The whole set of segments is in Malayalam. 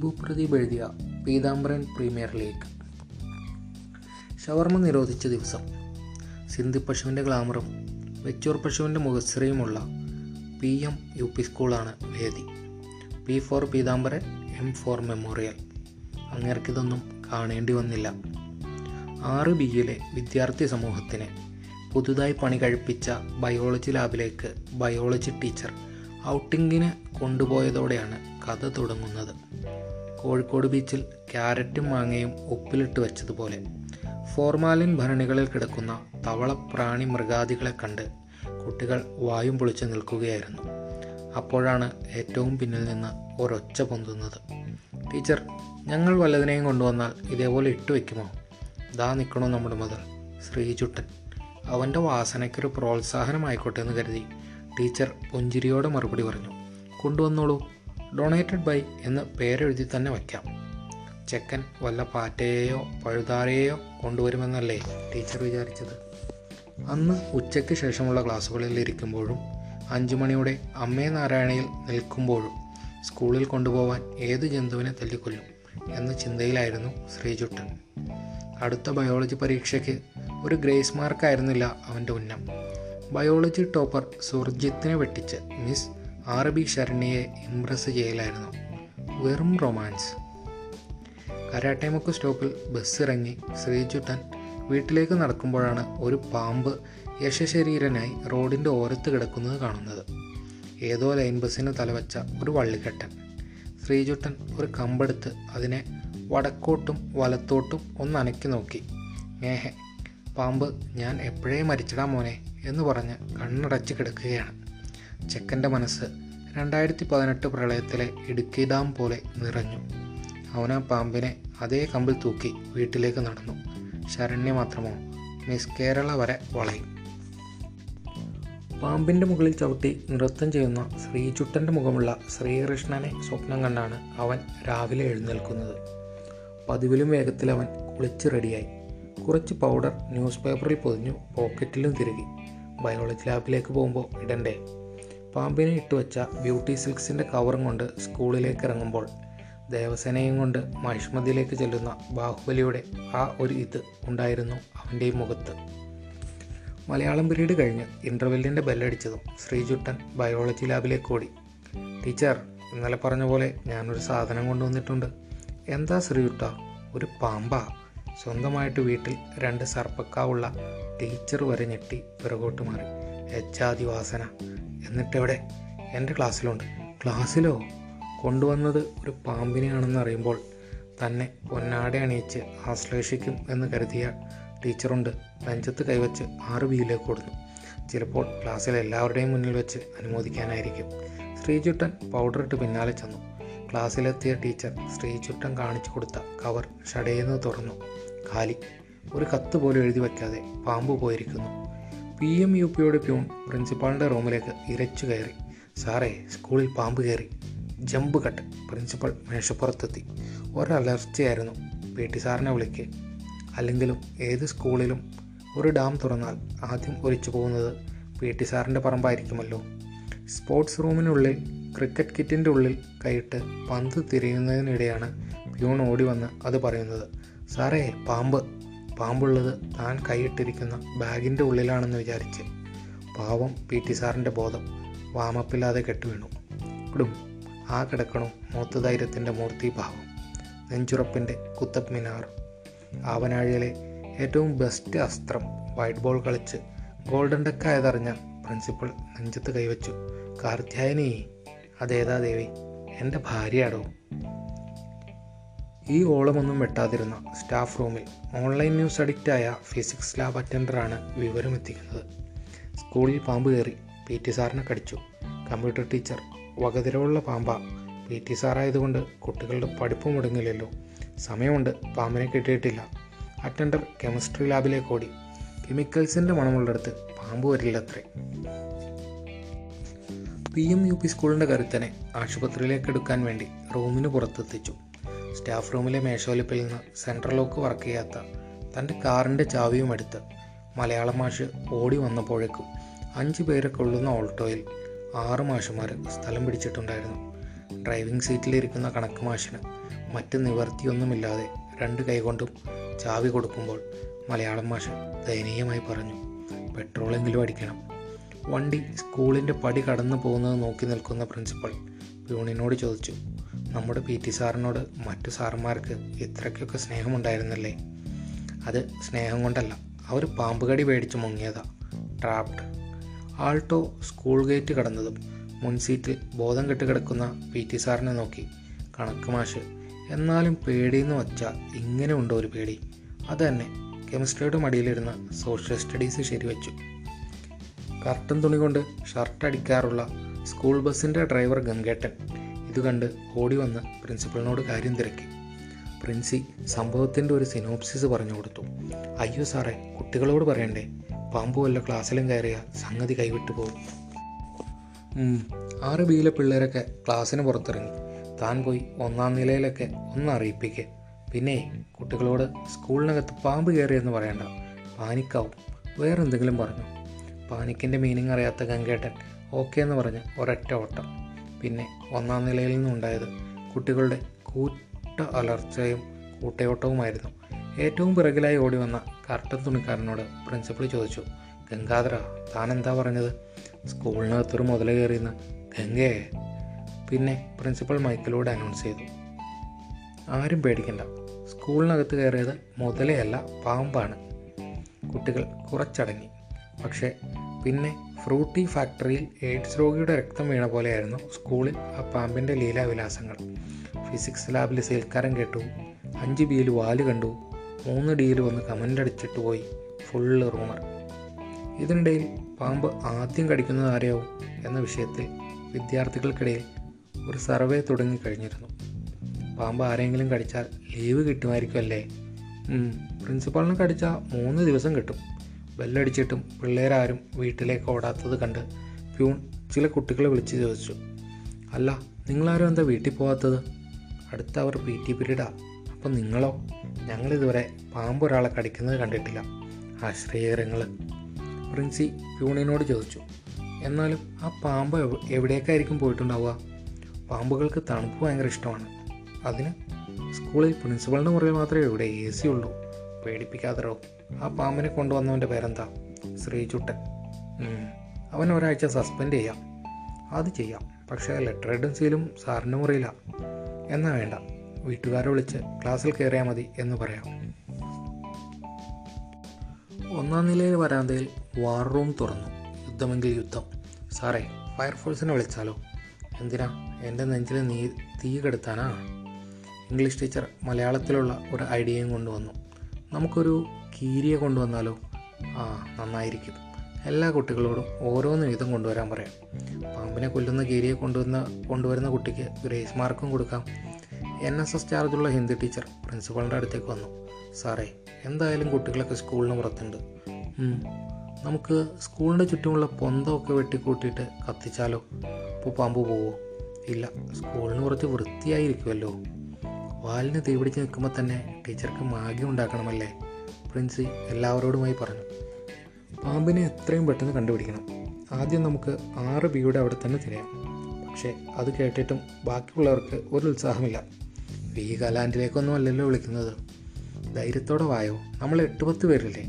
ദീപു പ്രദീപ് എഴുതിയ പീതാംബരൻ പ്രീമിയർ ലീഗ്. ഷവർമ നിരോധിച്ച ദിവസം. സിന്ധി പശുവിന്റെ ഗ്ലാമറും വെച്ചൂർ പശുവിന്റെ മുഖശ്രീയുമുള്ള പി എം യു പി സ്കൂളാണ് വേദി. P for Peethambaran M for memorial. അങ്ങേർക്കിതൊന്നും കാണേണ്ടി വന്നില്ല. ആറ് ബിയിലെ വിദ്യാർത്ഥി സമൂഹത്തിന് പുതുതായി പണി കഴിപ്പിച്ച ബയോളജി ലാബിലേക്ക് ബയോളജി ടീച്ചർ ഔട്ടിങ്ങിന് കൊണ്ടുപോയതോടെയാണ് കഥ തുടങ്ങുന്നത്. കോഴിക്കോട് ബീച്ചിൽ ക്യാരറ്റും മാങ്ങയും ഉപ്പിലിട്ട് വെച്ചതുപോലെ ഫോർമാലിൻ ഭരണികളിൽ കിടക്കുന്ന തവള പ്രാണി മൃഗാദികളെ കണ്ട് കുട്ടികൾ വായും പൊളിച്ച് നിൽക്കുകയായിരുന്നു. അപ്പോഴാണ് ഏറ്റവും പിന്നിൽ നിന്ന് ഒരൊച്ച പൊന്തുന്നത്. ടീച്ചർ ഞങ്ങൾ വല്ലതിനെയും കൊണ്ടുവന്നാൽ ഇതേപോലെ ഇട്ട് വയ്ക്കുമോ ദാ നിൽക്കണോ നമ്മുടെ മുതൽ ശ്രീചുട്ടൻ അവന്റെ വാസനയ്ക്കൊരു പ്രോത്സാഹനമായിക്കോട്ടെ എന്ന് കരുതി ടീച്ചർ പുഞ്ചിരിയോടെ മറുപടി പറഞ്ഞു. കൊണ്ടുവന്നോളൂ. ഡൊണേറ്റഡ് ബൈ എന്ന് പേരെഴുതി തന്നെ വയ്ക്കാം. ചെക്കൻ വല്ല പാറ്റയെയോ പഴുതാരയെയോ കൊണ്ടുവരുമെന്നല്ലേ ടീച്ചർ വിചാരിച്ചത്? അന്ന് ഉച്ചയ്ക്ക് ശേഷമുള്ള ക്ലാസ്സുകളിൽ ഇരിക്കുമ്പോഴും അഞ്ചു മണിയുടെ അമ്മേ നാരായണയിൽ നിൽക്കുമ്പോഴും സ്കൂളിൽ കൊണ്ടുപോകാൻ ഏത് ജന്തുവിനെ തല്ലിക്കൊല്ലും എന്ന ചിന്തയിലായിരുന്നു ശ്രീചുട്ടൻ അടുത്ത ബയോളജി പരീക്ഷയ്ക്ക് ഒരു ഗ്രേസ് മാർക്കായിരുന്നില്ല അവന്റെ ഉന്നം. ബയോളജി ടോപ്പർ സുർജിത്തിനെ വെട്ടിച്ച് മിസ് ആർ ബി ശരണ്യയെ ഇംപ്രസ് ചെയ്യലായിരുന്നു. വെറും റൊമാൻസ് കരാട്ടേമുക്ക് സ്റ്റോപ്പിൽ ബസ് ഇറങ്ങി ശ്രീചുട്ടൻ വീട്ടിലേക്ക് നടക്കുമ്പോഴാണ് ഒരു പാമ്പ് യശശരീരനായി റോഡിന്റെ ഓരത്ത് കിടക്കുന്നത് കാണുന്നത്. ഏതോ ലൈൻ ബസ്സിന് തലവച്ച ഒരു വള്ളിക്കെട്ടൻ. ശ്രീചുട്ടൻ ഒരു കമ്പെടുത്ത് അതിനെ വടക്കോട്ടും വലത്തോട്ടും ഒന്ന് അനക്കി നോക്കി. ഏഹെ പാമ്പ് ഞാൻ എപ്പോഴേ മരിച്ചിടാം മോനെ? എന്ന് പറഞ്ഞ് കണ്ണടച്ച് കിടക്കുകയാണ്. ചെക്കന്റെ മനസ്സ് രണ്ടായിരത്തി പതിനെട്ട് പ്രളയത്തിലെ ഇടുക്കി ഡാം പോലെ നിറഞ്ഞു. അവന പാമ്പിനെ അതേ കമ്പിൽ തൂക്കി വീട്ടിലേക്ക് നടന്നു. ശരണ്യ മാത്രമോ മിസ് കേരള വരെ വളയും. പാമ്പിന്റെ മുകളിൽ ചവിട്ടി നൃത്തം ചെയ്യുന്ന ശ്രീചുട്ടന്റെ മുഖമുള്ള ശ്രീകൃഷ്ണനെ സ്വപ്നം കണ്ടാണ് അവൻ രാവിലെ എഴുന്നേൽക്കുന്നത്. പതിവിലും വേഗത്തിൽ അവൻ കുളിച്ച് റെഡിയായി. കുറച്ച് പൗഡർ ന്യൂസ് പേപ്പറിൽ പൊതിഞ്ഞു പോക്കറ്റിലും തിരുകി. ബയോളജി ലാബിലേക്ക് പോകുമ്പോൾ ഇടണ്ടേ? പാമ്പിനെ ഇട്ടുവച്ച ബ്യൂട്ടി സിൽക്സിന്റെ കവറും കൊണ്ട് സ്കൂളിലേക്ക് ഇറങ്ങുമ്പോൾ ദേവസേനയും കൊണ്ട് മഹിഷ്മതിയിലേക്ക് ചെല്ലുന്ന ബാഹുബലിയുടെ ആ ഒരു ഇത് ഉണ്ടായിരുന്നു അവന്റെ മുഖത്ത്. മലയാളം പീരീഡ് കഴിഞ്ഞ് ഇന്റർവെല്ലിന്റെ ബെല്ലടിച്ചതും ശ്രീചുട്ടൻ ബയോളജി ലാബിലേക്ക് ഓടി. ടീച്ചർ ഇന്നലെ പറഞ്ഞ പോലെ ഞാനൊരു സാധനം കൊണ്ടുവന്നിട്ടുണ്ട്. എന്താ ശ്രീയുട്ട ഒരു പാമ്പാ? സ്വന്തമായിട്ട് വീട്ടിൽ രണ്ട് സർപ്പക്കാവുള്ള ടീച്ചർ വരെ ഞെട്ടി പിറകോട്ട് മാറി. എച്ചാതി വാസന എന്നിട്ടെവിടെ എന്റെ ക്ലാസ്സിലുണ്ട്. ക്ലാസ്സിലോ? കൊണ്ടുവന്നത് ഒരു പാമ്പിനെയാണെന്ന് അറിയുമ്പോൾ തന്നെ പൊന്നാടെ അണിയിച്ച് ആശ്ലേഷിക്കും എന്ന് കരുതിയ ടീച്ചറുണ്ട്. ബെഞ്ചത്ത് കൈവച്ച് ആറ് ബിയിലേക്ക് കൊടുത്തു. ചിലപ്പോൾ ക്ലാസ്സിൽ എല്ലാവരുടെയും മുന്നിൽ വെച്ച് അനുമോദിക്കാനായിരിക്കും. ശ്രീചുട്ടൻ പൗഡർ ഇട്ട് പിന്നാലെ ചെന്നു. ക്ലാസ്സിലെത്തിയ ടീച്ചർ ശ്രീചുട്ടൻ കാണിച്ചു കൊടുത്ത കവർ ഷടയെന്ന് തുറന്നു. കാലി ഒരു കത്ത് പോലും എഴുതി വയ്ക്കാതെ പാമ്പ് പോയിരിക്കുന്നു. പി എം യു പിയുടെ പ്യൂൺ പ്രിൻസിപ്പാളിന്റെ റൂമിലേക്ക് ഇരച്ചു കയറി. സാറേ സ്കൂളിൽ പാമ്പ് കയറി. Jump cut. പ്രിൻസിപ്പൽ മേശപ്പുറത്തെത്തി. ഒരലർച്ചയായിരുന്നു. പി. ടി. സാറിനെ വിളിക്ക്. അല്ലെങ്കിലും ഏത് സ്കൂളിലും ഒരു ഡാം തുറന്നാൽ ആദ്യം ഒലിച്ചു പോകുന്നത് പി. ടി. സാറിന്റെ പറമ്പായിരിക്കുമല്ലോ. സ്പോർട്സ് റൂമിനുള്ളിൽ ക്രിക്കറ്റ് കിറ്റിന്റെ ഉള്ളിൽ കൈയിട്ട് പന്ത് തിരിയുന്നതിനിടെയാണ് പ്യൂൺ ഓടി വന്ന് അത് പറയുന്നത്. സാറേ പാമ്പ്. പാമ്പുള്ളത് താൻ കൈയിട്ടിരിക്കുന്ന ബാഗിന്റെ ഉള്ളിലാണെന്ന് വിചാരിച്ച് പാവം പി ടി സാറിന്റെ ബോധം വാമപ്പില്ലാതെ കെട്ടുവീണു. ഇടും. ആ കിടക്കണു മൂത്തധൈര്യത്തിന്റെ മൂർത്തി ഭാവം നെഞ്ചുറപ്പിന്റെ കുത്തബ് മിനാർ ആവനാഴിയിലെ ഏറ്റവും ബെസ്റ്റ് അസ്ത്രം വൈറ്റ് ബോൾ കളിച്ച് ഗോൾഡൻ ഡെക്കായതറിഞ്ഞ പ്രിൻസിപ്പൾ നെഞ്ചത്ത് കൈവച്ചു. കാർത്യായനി അതേതാ ദേവി? എന്റെ ഭാര്യയാടോ? ഈ ഓളമൊന്നും വെട്ടാതിരുന്ന സ്റ്റാഫ് റൂമിൽ ഓൺലൈൻ ന്യൂസ് അഡിക്റ്റായ ഫിസിക്സ് ലാബ് അറ്റൻഡറാണ് വിവരം എത്തിക്കുന്നത് സ്കൂളിൽ പാമ്പ് കയറി പി ടി സാറിനെ കടിച്ചു. കമ്പ്യൂട്ടർ ടീച്ചർ വകതിരവുള്ള പാമ്പ. പി ടി സാറായതുകൊണ്ട് കുട്ടികളുടെ പഠിപ്പ് മുടങ്ങില്ലല്ലോ. സമയമുണ്ട് പാമ്പിനെ കിട്ടിയിട്ടില്ല. അറ്റൻഡർ കെമിസ്ട്രി ലാബിലേക്ക് ഓടി. കെമിക്കൽസിന്റെ മണമുള്ളിടത്ത് പാമ്പ് വരില്ലത്രേ. പി എം യു പി സ്കൂളിന്റെ കരുത്തനെ ആശുപത്രിയിലേക്ക് എടുക്കാൻ വേണ്ടി റൂമിന് പുറത്തെത്തിച്ചു. സ്റ്റാഫ് റൂമിലെ മേശോലിപ്പിൽ നിന്ന് സെൻട്രൽ ലോക്ക് വർക്ക് ചെയ്യാത്ത തന്റെ കാറിന്റെ ചാവിയും എടുത്ത് മലയാള മാഷ് ഓടി വന്നപ്പോഴേക്കും അഞ്ച് പേരെ കൊള്ളുന്ന ഓൾട്ടോയിൽ ആറ് മാഷുമാർ സ്ഥലം പിടിച്ചിട്ടുണ്ടായിരുന്നു. ഡ്രൈവിംഗ് സീറ്റിലിരിക്കുന്ന കണക്ക് മാഷിന് മറ്റ് നിവർത്തിയൊന്നുമില്ലാതെ രണ്ട് കൈകൊണ്ടും ചാവി കൊടുക്കുമ്പോൾ മലയാളം മാഷ് ദയനീയമായി പറഞ്ഞു പെട്രോളെങ്കിലും അടിക്കണം. വണ്ടി സ്കൂളിന്റെ പടി കടന്നു പോകുന്നത് നോക്കി നിൽക്കുന്ന പ്രിൻസിപ്പൽ പ്യൂണിനോട് ചോദിച്ചു നമ്മുടെ പി ടി സാറിനോട് മറ്റു സാറന്മാർക്ക് ഇത്രയ്ക്കൊക്കെ സ്നേഹമുണ്ടായിരുന്നല്ലേ? അത് സ്നേഹം കൊണ്ടല്ല അവർ പാമ്പുകടി പേടിച്ച് മുങ്ങിയതാ. ട്രാപ്ഡ് ആൾട്ടോ സ്കൂൾ ഗേറ്റ് കടന്നതും മുൻസീറ്റിൽ ബോധം കെട്ട് കിടക്കുന്ന പി ടി സാറിനെ നോക്കി. കണക്ക് മാഷ് എന്നാലും പേടിയെന്ന് വച്ചാൽ ഇങ്ങനെ ഉണ്ടോ ഒരു പേടി? അത് തന്നെ. കെമിസ്ട്രിയുടെ മടിയിലിരുന്ന സോഷ്യൽ സ്റ്റഡീസ് ശരിവെച്ചു. കർട്ടൻ തുണി കൊണ്ട് ഷർട്ട് അടിക്കാറുള്ള സ്കൂൾ ബസ്സിന്റെ ഡ്രൈവർ ഗംഗേട്ടൻ ഇത് കണ്ട് ഓടി വന്ന് പ്രിൻസിപ്പളിനോട് കാര്യം തിരക്കി. പ്രിൻസി സംഭവത്തിന്റെ ഒരു സിനോപ്സിസ് പറഞ്ഞു കൊടുത്തു. അയ്യോ സാറേ കുട്ടികളോട് പറയണ്ടേ? പാമ്പ് വല്ല ക്ലാസ്സിലും കയറിയ സംഗതി കൈവിട്ടു പോകും. ആറ് ബിയിലെ പിള്ളേരൊക്കെ ക്ലാസ്സിന് പുറത്തിറങ്ങി. താൻ പോയി ഒന്നാം നിലയിലൊക്കെ ഒന്ന് അറിയിപ്പിക്കുക പിന്നെ കുട്ടികളോട് സ്കൂളിനകത്ത് പാമ്പ് കയറിയെന്ന് പറയണ്ട പാനിക്കാവും. വേറെന്തെങ്കിലും പറഞ്ഞു. പാനിക്കിന്റെ മീനിങ് അറിയാത്ത ഗംഗേട്ടൻ ഓക്കെ എന്ന് പറഞ്ഞ് ഒരൊറ്റ ഓട്ടം. പിന്നെ ഒന്നാം നിലയിൽ നിന്നുണ്ടായത് കുട്ടികളുടെ കൂട്ട അലർച്ചയും കൂട്ടയോട്ടവുമായിരുന്നു. ഏറ്റവും പിറകിലായി ഓടി വന്ന കർട്ടൻ തുണിക്കാരനോട് പ്രിൻസിപ്പൾ ചോദിച്ചു ഗംഗാധര താൻ എന്താ പറഞ്ഞത്? സ്കൂളിനകത്തൊരു മുതല കയറിയെന്ന്. ഗംഗയെ പിന്നെ പ്രിൻസിപ്പൽ മൈക്കിലൂടെ അനൗൺസ് ചെയ്തു ആരും പേടിക്കണ്ട. സ്കൂളിനകത്ത് കയറിയത് മുതലയല്ല പാമ്പാണ്. കുട്ടികൾ കുറച്ചടങ്ങി പക്ഷേ പിന്നെ ഫ്രൂട്ടി ഫാക്ടറിയിൽ എയ്ഡ്സ് രോഗിയുടെ രക്തം വീണ പോലെയായിരുന്നു സ്കൂളിൽ ആ പാമ്പിന്റെ ലീലാവിലാസങ്ങൾ. ഫിസിക്സ് ലാബിൽ സേൽക്കാരൻ കേട്ടു. അഞ്ച് ബിയിൽ വാൽ കണ്ടു. മൂന്ന് ഡിയിൽ വന്ന് കമന്റ് അടിച്ചിട്ട് പോയി. Full rumour. ഇതിനിടയിൽ പാമ്പ് ആദ്യം കടിക്കുന്നത് ആരെയാവും എന്ന വിഷയത്തിൽ വിദ്യാർത്ഥികൾക്കിടയിൽ ഒരു സർവേ തുടങ്ങിക്കഴിഞ്ഞിരുന്നു പാമ്പ് ആരെങ്കിലും കടിച്ചാൽ ലീവ് കിട്ടുമായിരിക്കുമല്ലേ? പ്രിൻസിപ്പാളിനെ കടിച്ചാൽ മൂന്ന് ദിവസം കിട്ടും. ബെല്ലടിച്ചിട്ടും പിള്ളേരാരും വീട്ടിലേക്ക് ഓടാത്തത് കണ്ട് പ്യൂൺ ചില കുട്ടികളെ വിളിച്ച് ചോദിച്ചു അല്ല നിങ്ങളാരും എന്താ വീട്ടിൽ പോകാത്തത് അടുത്ത അവർ പി ടി പീരീഡാ അപ്പം നിങ്ങളോ? ഞങ്ങളിതുവരെ പാമ്പ് ഒരാളെ കടിക്കുന്നത് കണ്ടിട്ടില്ല. ആശ്രയകരങ്ങൾ പ്രിൻസി പ്യൂണിനോട് ചോദിച്ചു എന്നാലും ആ പാമ്പ് എവ്- എവിടേക്കായിരിക്കും പോയിട്ടുണ്ടാവുക? പാമ്പുകൾക്ക് തണുപ്പ് ഭയങ്കര ഇഷ്ടമാണ്. അതിന് സ്കൂളിൽ പ്രിൻസിപ്പളിന്റെ മുറിയിൽ മാത്രമേ ഇവിടെ എ സി ഉള്ളൂ. പേടിപ്പിക്കാതറോ ആ പാമ്പിനെ കൊണ്ടുവന്നവന്റെ പേരെന്താ? ശ്രീചുട്ടൻ. അവൻ ഒരാഴ്ച സസ്പെൻഡ് ചെയ്യാം. അത് ചെയ്യാം. പക്ഷേ ലെറ്റർ ഹെഡും സീലും സാറിന് മുറിയില്ല എന്നാ വേണ്ട. വീട്ടുകാരെ വിളിച്ച് ക്ലാസ്സിൽ കയറിയാൽ മതി എന്ന് പറയാം. ഒന്നാം നിലയിൽ വരാന്തയിൽ വാർ റൂം തുറന്നു. യുദ്ധമെങ്കിൽ യുദ്ധം. സാറേ ഫയർഫോഴ്സിനെ വിളിച്ചാലോ? എന്തിനാ? എന്റെ നെഞ്ചിൽ നീ തീ കെടുത്താനാ? ഇംഗ്ലീഷ് ടീച്ചർ മലയാളത്തിലുള്ള ഒരു ഐഡിയയും കൊണ്ടുവന്നു. നമുക്കൊരു കീരിയെ കൊണ്ടുവന്നാലോ? ആ നന്നായിരിക്കും. എല്ലാ കുട്ടികളോടും ഓരോന്ന് വീതം കൊണ്ടുവരാൻ പറയാം. പാമ്പിനെ കൊല്ലുന്ന കീരിയെ കൊണ്ടുവന്ന കൊണ്ടുവരുന്ന കുട്ടിക്ക് ഗ്രേസ് മാർക്കും കൊടുക്കാം. എൻ എസ് എസ് ചാർജുള്ള ഹിന്ദി ടീച്ചർ പ്രിൻസിപ്പളിന്റെ അടുത്തേക്ക് വന്നു. സാറേ എന്തായാലും കുട്ടികളൊക്കെ സ്കൂളിന് പുറത്തുണ്ട്. നമുക്ക് സ്കൂളിന്റെ ചുറ്റുമുള്ള പൊന്തമൊക്കെ വെട്ടിക്കൂട്ടിയിട്ട് കത്തിച്ചാലോ? ഇപ്പോൾ പാമ്പ് പോവോ? ഇല്ല സ്കൂളിന് കുറച്ച് വൃത്തിയായിരിക്കുമല്ലോ. വാലിന് തീപിടിച്ച് നിൽക്കുമ്പോൾ തന്നെ ടീച്ചർക്ക് മാഗി ഉണ്ടാക്കണമല്ലേ? പ്രിൻസി എല്ലാവരോടുമായി പറഞ്ഞു. പാമ്പിനെ എത്രയും പെട്ടെന്ന് കണ്ടുപിടിക്കണം. ആദ്യം നമുക്ക് ആറ് ബിയുടെ അവിടെ തന്നെ തിരയാം. പക്ഷേ അത് കേട്ടിട്ടും ബാക്കിയുള്ളവർക്ക് ഒരു ഉത്സാഹമില്ല. വി കലാൻഡിലേക്കൊന്നും അല്ലല്ലോ വിളിക്കുന്നത്. ധൈര്യത്തോടെ വായോ. നമ്മൾ എട്ട് പത്ത് പേരില്ലേ?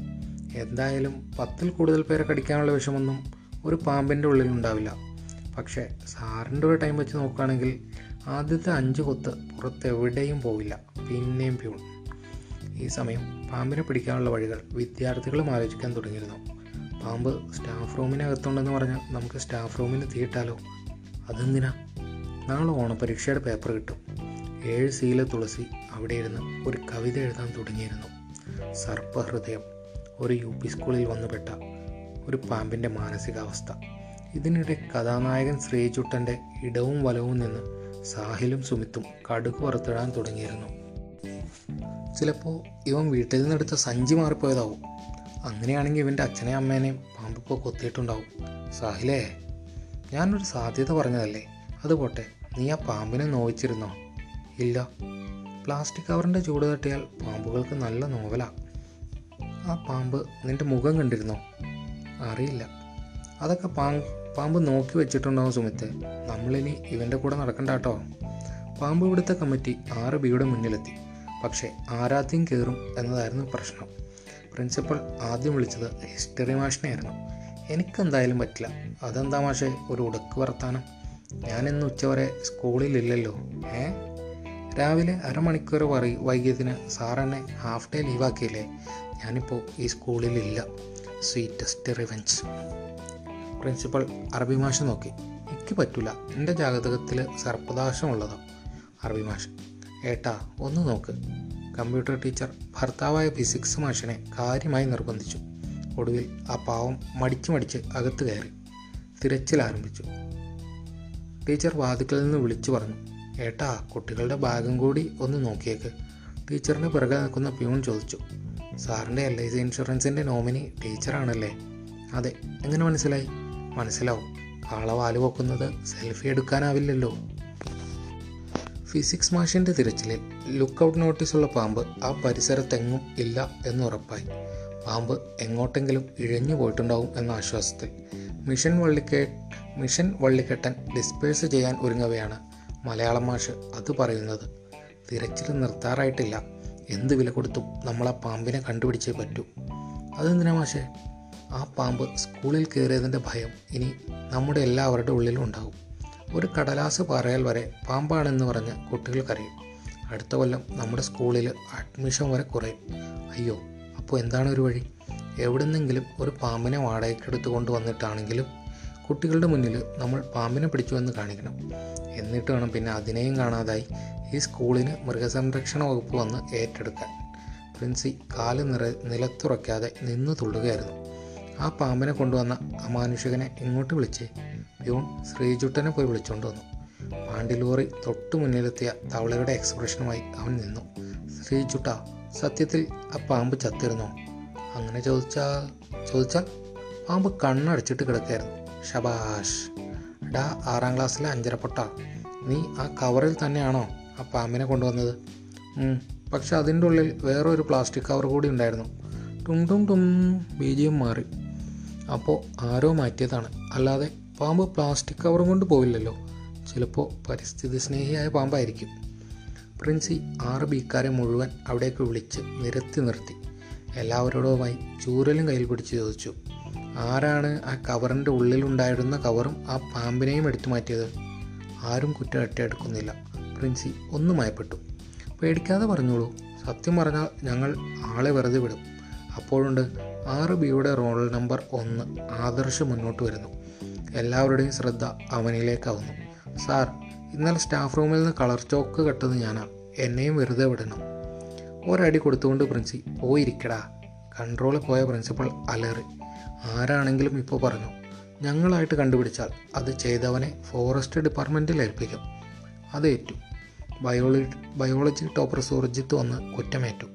എന്തായാലും പത്തിൽ കൂടുതൽ പേരെ കടിക്കാനുള്ള വിഷമൊന്നും ഒരു പാമ്പിന്റെ ഉള്ളിൽ ഉണ്ടാവില്ല. പക്ഷേ സാറിന്റെ ഒരു ടൈം വെച്ച് നോക്കുകയാണെങ്കിൽ ആദ്യത്തെ അഞ്ച് കൊത്ത് പുറത്തെവിടെയും പോവില്ല. പിന്നെയും പ്യൂൺ. ഈ സമയം പാമ്പിനെ പിടിക്കാനുള്ള വഴികൾ വിദ്യാർത്ഥികളും ആലോചിക്കാൻ തുടങ്ങിയിരുന്നു. പാമ്പ് സ്റ്റാഫ് റൂമിനകത്തുണ്ടെന്ന് പറഞ്ഞാൽ നമുക്ക് സ്റ്റാഫ് റൂമിന് തീയിട്ടാലോ അതെന്തിനാ? നാളെ ഓണപരീക്ഷയുടെ പേപ്പർ കിട്ടും. ഏഴ് സീല തുളസി അവിടെ ഇരുന്ന് ഒരു കവിത എഴുതാൻ തുടങ്ങിയിരുന്നു. സർപ്പഹൃദയം ഒരു യു പി സ്കൂളിൽ വന്നുപെട്ട ഒരു പാമ്പിന്റെ മാനസികാവസ്ഥ. ഇതിനിടെ കഥാനായകൻ ശ്രീചുട്ടന്റെ ഇടവും വലവും നിന്ന് സാഹിലും സുമിത്തും കടുക് വറുത്തിടാൻ തുടങ്ങിയിരുന്നു. ചിലപ്പോൾ ഇവൻ വീട്ടിൽ നിന്നെടുത്ത സഞ്ചി മാറിപ്പോയതാവും. അങ്ങനെയാണെങ്കിൽ ഇവന്റെ അച്ഛനെയും അമ്മേനെയും പാമ്പിപ്പോൾ കൊത്തിയിട്ടുണ്ടാവും. സാഹിലേ ഞാനൊരു സാധ്യത പറഞ്ഞതല്ലേ? അത് പോട്ടെ നീ ആ പാമ്പിനെ നോവിച്ചിരുന്നോ? ഇല്ല. പ്ലാസ്റ്റിക് കവറിന്റെ ചൂട് തട്ടിയാൽ പാമ്പുകൾക്ക് നല്ല നോവലാ. ആ പാമ്പ് നിന്റെ മുഖം കണ്ടിരുന്നോ? അറിയില്ല. അതൊക്കെ പാമ്പ് പാമ്പ് നോക്കി വെച്ചിട്ടുണ്ടാവും സുമിത്ത്. നമ്മളിനി ഇവന്റെ കൂടെ നടക്കണ്ട കേട്ടോ. പാമ്പ് ഇവിടുത്തെ കമ്മിറ്റി ആറ് ബിയുടെ മുന്നിലെത്തി. പക്ഷേ ആരാധ്യം കയറും എന്നതായിരുന്നു പ്രശ്നം. പ്രിൻസിപ്പൽ ആദ്യം വിളിച്ചത് ഹിസ്റ്ററി മാഷിനെയായിരുന്നു. എനിക്കെന്തായാലും പറ്റില്ല. അതെന്താ മാഷെ ഒരു ഉടക്ക് വർത്താനം? ഞാൻ ഇന്ന് ഉച്ചവരെ സ്കൂളിലില്ലല്ലോ ഏ? രാവിലെ അരമണിക്കൂർ വൈ വൈകിയതിന് സാറെന്നെ ഹാഫ് ഡേ ലീവാക്കിയില്ലേ? ഞാനിപ്പോൾ ഈ സ്കൂളിലില്ല. Sweetest revenge. പ്രിൻസിപ്പൽ അറബി മാഷ് നോക്കി. എനിക്ക് പറ്റില്ല എന്റെ ജാതകത്തിൽ സർപ്പദാശമുള്ളതാണ് അറബി മാഷ്. ഏട്ടാ ഒന്ന് നോക്ക്. കമ്പ്യൂട്ടർ ടീച്ചർ ഭർത്താവായ ഫിസിക്സ് മാഷിനെ കാര്യമായി നിർബന്ധിച്ചു. ഒടുവിൽ ആ പാവം മടിച്ച് മടിച്ച് അകത്ത് കയറി. തിരച്ചിൽ ആരംഭിച്ചു. ടീച്ചർ വാതിക്കൽ നിന്ന് വിളിച്ചു പറഞ്ഞു. ഏട്ടാ കുട്ടികളുടെ ഭാഗം കൂടി ഒന്ന് നോക്കിയേക്ക്. ടീച്ചറിന്റെ പിറകെ നിൽക്കുന്ന പ്യൂൺ ചോദിച്ചു. സാറിന്റെ എൽ ഐ സി ഇൻഷുറൻസിന്റെ നോമിനി ടീച്ചറാണല്ലേ? അതെ. എങ്ങനെ മനസ്സിലായി? മനസ്സിലാവും. കാള വാൽ സെൽഫി എടുക്കാനാവില്ലല്ലോ. ഫിസിക്സ് മാഷിന്റെ തിരച്ചിലിൽ ലുക്കൗട്ട് നോട്ടീസുള്ള പാമ്പ് ആ പരിസരത്തെങ്ങും ഇല്ല എന്നുറപ്പായി പാമ്പ് എങ്ങോട്ടെങ്കിലും ഇഴഞ്ഞു പോയിട്ടുണ്ടാവും എന്ന ആശ്വാസത്തിൽ മിഷൻ വള്ളിക്കേ മിഷൻ വള്ളിക്കെട്ടൻ ഡിസ്പേഴ്സ് ചെയ്യാൻ ഒരുങ്ങവെയാണ് മലയാളം മാഷ് അത് പറയുന്നത്. തിരച്ചിൽ നിർത്താറായിട്ടില്ല. എന്ത് വില കൊടുത്തും നമ്മൾ ആ പാമ്പിനെ കണ്ടുപിടിച്ചേ പറ്റൂ. അതെന്തിനാ മാഷേ? ആ പാമ്പ് സ്കൂളിൽ കയറിയതിന്റെ ഭയം ഇനി നമ്മുടെ എല്ലാവരുടെ ഉള്ളിലും ഉണ്ടാകും ഒരു കടലാസ് പറയാൽ വരെ പാമ്പാണെന്ന് പറഞ്ഞ് കുട്ടികൾക്കറിയും. അടുത്ത കൊല്ലം നമ്മുടെ സ്കൂളിൽ അഡ്മിഷൻ വരെ കുറയും. അയ്യോ അപ്പോൾ എന്താണ് ഒരു വഴി? എവിടെന്നെങ്കിലും ഒരു പാമ്പിനെ വാടകയ്ക്കെടുത്ത് കൊണ്ടുവന്നിട്ടാണെങ്കിലും കുട്ടികളുടെ മുന്നിൽ നമ്മൾ പാമ്പിനെ പിടിച്ചു എന്ന് കാണിക്കണം. എന്നിട്ട് വേണം പിന്നെ അതിനെയും കാണാതായി ഈ സ്കൂളിന് മൃഗസംരക്ഷണ വകുപ്പ് വന്ന് ഏറ്റെടുക്കാൻ. പ്രിൻസി കാൽ നിറ നിലത്തുറയ്ക്കാതെ നിന്ന് തുള്ളുകയായിരുന്നു. ആ പാമ്പിനെ കൊണ്ടുവന്ന അമാനുഷികനെ ഇങ്ങോട്ട് വിളിച്ച്. പ്യൂൺ ശ്രീജുട്ടനെ പോയി വിളിച്ചുകൊണ്ട് വന്നു. പാണ്ടിലോറി തൊട്ടു മുന്നിലെത്തിയ തവളയുടെ എക്സ്പ്രഷനുമായി അവൻ നിന്നു. ശ്രീജുട്ട സത്യത്തിൽ ആ പാമ്പ് ചത്തിരുന്നോ? അങ്ങനെ ചോദിച്ചാൽ ചോദിച്ചാൽ പാമ്പ് കണ്ണടച്ചിട്ട് കിടക്കായിരുന്നു. ഷബാഷ് ഡാ ആറാം ക്ലാസ്സിലെ അഞ്ചരപ്പൊട്ട. നീ ആ കവറിൽ തന്നെയാണോ ആ പാമ്പിനെ കൊണ്ടുവന്നത്? പക്ഷെ അതിന്റെ ഉള്ളിൽ വേറൊരു പ്ലാസ്റ്റിക് കവർ കൂടി ഉണ്ടായിരുന്നു. ടും ടും ടും ബീജിയം മാറി. അപ്പോൾ ആരോ മാറ്റിയതാണ്. അല്ലാതെ പാമ്പ് പ്ലാസ്റ്റിക് കവറും കൊണ്ട് പോവില്ലല്ലോ. ചിലപ്പോൾ പരിസ്ഥിതി സ്നേഹിയായ പാമ്പായിരിക്കും. പ്രിൻസി ആറ് ബീക്കാരെ മുഴുവൻ അവിടേക്ക് വിളിച്ച് നിരത്തി നിർത്തി. എല്ലാവരോടുമായി ചൂരലും കയ്യിൽ പിടിച്ച് ചോദിച്ചു ആരാണ് ആ കവറിന്റെ ഉള്ളിലുണ്ടായിരുന്ന കവറും ആ പാമ്പിനെയും എടുത്തു മാറ്റിയത്? ആരും കുറ്റം എടുക്കുന്നില്ല. പ്രിൻസി ഒന്നും മയപ്പെട്ടു പേടിക്കാതെ പറഞ്ഞോളൂ. സത്യം പറഞ്ഞാൽ ഞങ്ങൾ ആളെ വെറുതെ വിടും. അപ്പോഴുണ്ട് ആറ് ബിയുടെ റോൾ നമ്പർ ഒന്ന് ആദർശ് മുന്നോട്ട് വരുന്നു. എല്ലാവരുടെയും ശ്രദ്ധ അവനിലേക്കാവുന്നു. സാർ ഇന്നലെ സ്റ്റാഫ് റൂമിൽ നിന്ന് കളർ ചോക്ക് കെട്ടത് ഞാനാ. എന്നെയും വെറുതെ വിടണം. ഒരടി കൊടുത്തുകൊണ്ട് പ്രിൻസി പോയിരിക്കടാ. കൺട്രോളിൽ പോയ പ്രിൻസിപ്പൾ അലറി. ആരാണെങ്കിലും ഇപ്പോൾ പറഞ്ഞു. ഞങ്ങളായിട്ട് കണ്ടുപിടിച്ചാൽ അത് ചെയ്തവനെ ഫോറസ്റ്റ് ഡിപ്പാർട്ട്മെന്റിൽ ഏൽപ്പിക്കും. അതേറ്റു ബയോളജി ബയോളജി ടോപ്പർ സൂർജിത്ത് വന്ന് കുറ്റമേറ്റു.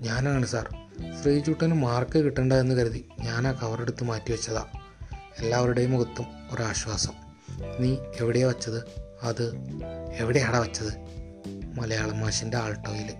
ഞാനാണ് സാർ. ശ്രീചൂട്ടന് മാർക്ക് കിട്ടണ്ട എന്ന് കരുതി ഞാൻ ആ കവറെടുത്ത് മാറ്റി വെച്ചതാ എല്ലാവരുടെയും മുഖത്തും ഒരാശ്വാസം. നീ എവിടെയാണ് വച്ചത്? അത് എവിടെയാണ് വച്ചത്? മലയാളം മാഷിന്റെ ആൾട്ടോയിൽ